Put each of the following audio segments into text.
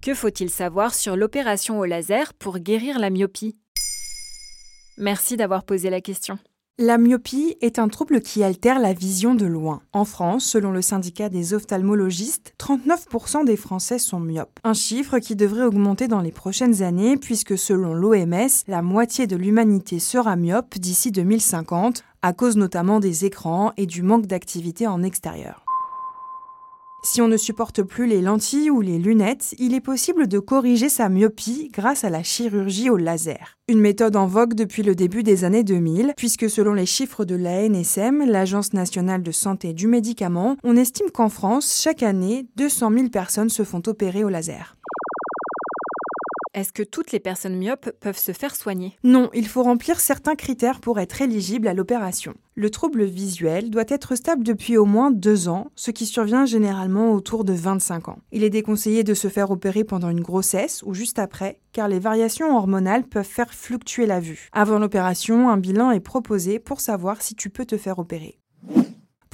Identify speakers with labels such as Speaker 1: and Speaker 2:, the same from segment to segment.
Speaker 1: Que faut-il savoir sur l'opération au laser pour guérir la myopie? Merci d'avoir posé la question.
Speaker 2: La myopie est un trouble qui altère la vision de loin. En France, selon le syndicat des ophtalmologistes, 39% des Français sont myopes. Un chiffre qui devrait augmenter dans les prochaines années puisque selon l'OMS, la moitié de l'humanité sera myope d'ici 2050, à cause notamment des écrans et du manque d'activité en extérieur. Si on ne supporte plus les lentilles ou les lunettes, il est possible de corriger sa myopie grâce à la chirurgie au laser. Une méthode en vogue depuis le début des années 2000, puisque selon les chiffres de l'ANSM, l'Agence nationale de santé du médicament, on estime qu'en France, chaque année, 200 000 personnes se font opérer au laser.
Speaker 1: Est-ce que toutes les personnes myopes peuvent se faire soigner?
Speaker 2: Non, il faut remplir certains critères pour être éligible à l'opération. Le trouble visuel doit être stable depuis au moins deux ans, ce qui survient généralement autour de 25 ans. Il est déconseillé de se faire opérer pendant une grossesse ou juste après, car les variations hormonales peuvent faire fluctuer la vue. Avant l'opération, un bilan est proposé pour savoir si tu peux te faire opérer.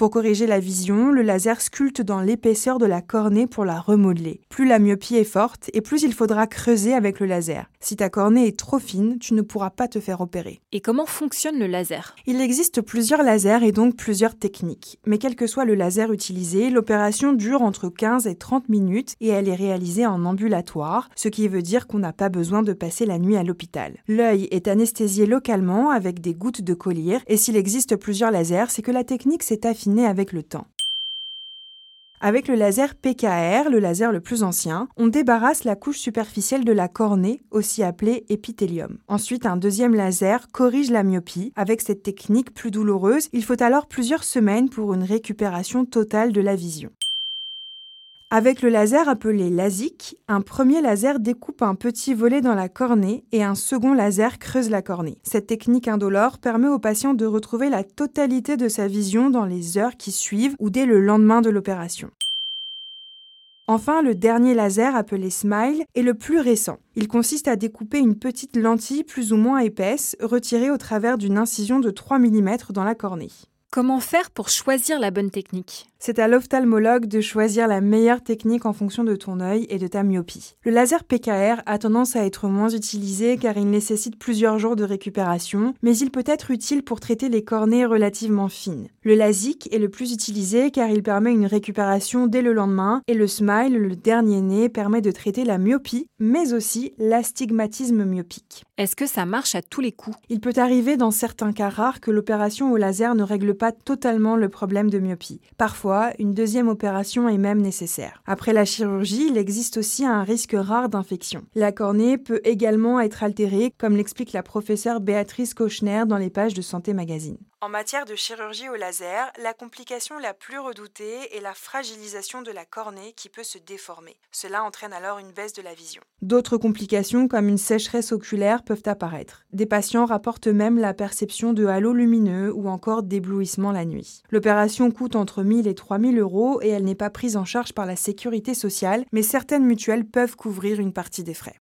Speaker 2: Pour corriger la vision, le laser sculpte dans l'épaisseur de la cornée pour la remodeler. Plus la myopie est forte et plus il faudra creuser avec le laser. Si ta cornée est trop fine, tu ne pourras pas te faire opérer.
Speaker 1: Et comment fonctionne le laser?
Speaker 2: Il existe plusieurs lasers et donc plusieurs techniques. Mais quel que soit le laser utilisé, l'opération dure entre 15 et 30 minutes et elle est réalisée en ambulatoire, ce qui veut dire qu'on n'a pas besoin de passer la nuit à l'hôpital. L'œil est anesthésié localement avec des gouttes de collyre et s'il existe plusieurs lasers, c'est que la technique s'est affinée avec le temps. Avec le laser PKR, le laser le plus ancien, on débarrasse la couche superficielle de la cornée, aussi appelée épithélium. Ensuite, un deuxième laser corrige la myopie. Avec cette technique plus douloureuse, il faut alors plusieurs semaines pour une récupération totale de la vision. Avec le laser appelé LASIK, un premier laser découpe un petit volet dans la cornée et un second laser creuse la cornée. Cette technique indolore permet au patient de retrouver la totalité de sa vision dans les heures qui suivent ou dès le lendemain de l'opération. Enfin, le dernier laser appelé SMILE est le plus récent. Il consiste à découper une petite lentille plus ou moins épaisse retirée au travers d'une incision de 3 mm dans la cornée.
Speaker 1: Comment faire pour choisir la bonne technique?
Speaker 2: C'est à l'ophtalmologue de choisir la meilleure technique en fonction de ton œil et de ta myopie. Le laser PKR a tendance à être moins utilisé car il nécessite plusieurs jours de récupération, mais il peut être utile pour traiter les cornées relativement fines. Le LASIK est le plus utilisé car il permet une récupération dès le lendemain et le SMILE, le dernier né, permet de traiter la myopie, mais aussi l'astigmatisme myopique.
Speaker 1: Est-ce que ça marche à tous les coups?
Speaker 2: Il peut arriver dans certains cas rares que l'opération au laser ne règle pas totalement le problème de myopie. Parfois, une deuxième opération est même nécessaire. Après la chirurgie, il existe aussi un risque rare d'infection. La cornée peut également être altérée, comme l'explique la professeure Béatrice Kochner dans les pages de Santé Magazine. En matière de chirurgie au laser, la complication la plus redoutée est la fragilisation de la cornée qui peut se déformer. Cela entraîne alors une baisse de la vision. D'autres complications comme une sécheresse oculaire peuvent apparaître. Des patients rapportent même la perception de halos lumineux ou encore d'éblouissement la nuit. L'opération coûte entre 1000 et 3000 euros et elle n'est pas prise en charge par la sécurité sociale, mais certaines mutuelles peuvent couvrir une partie des frais.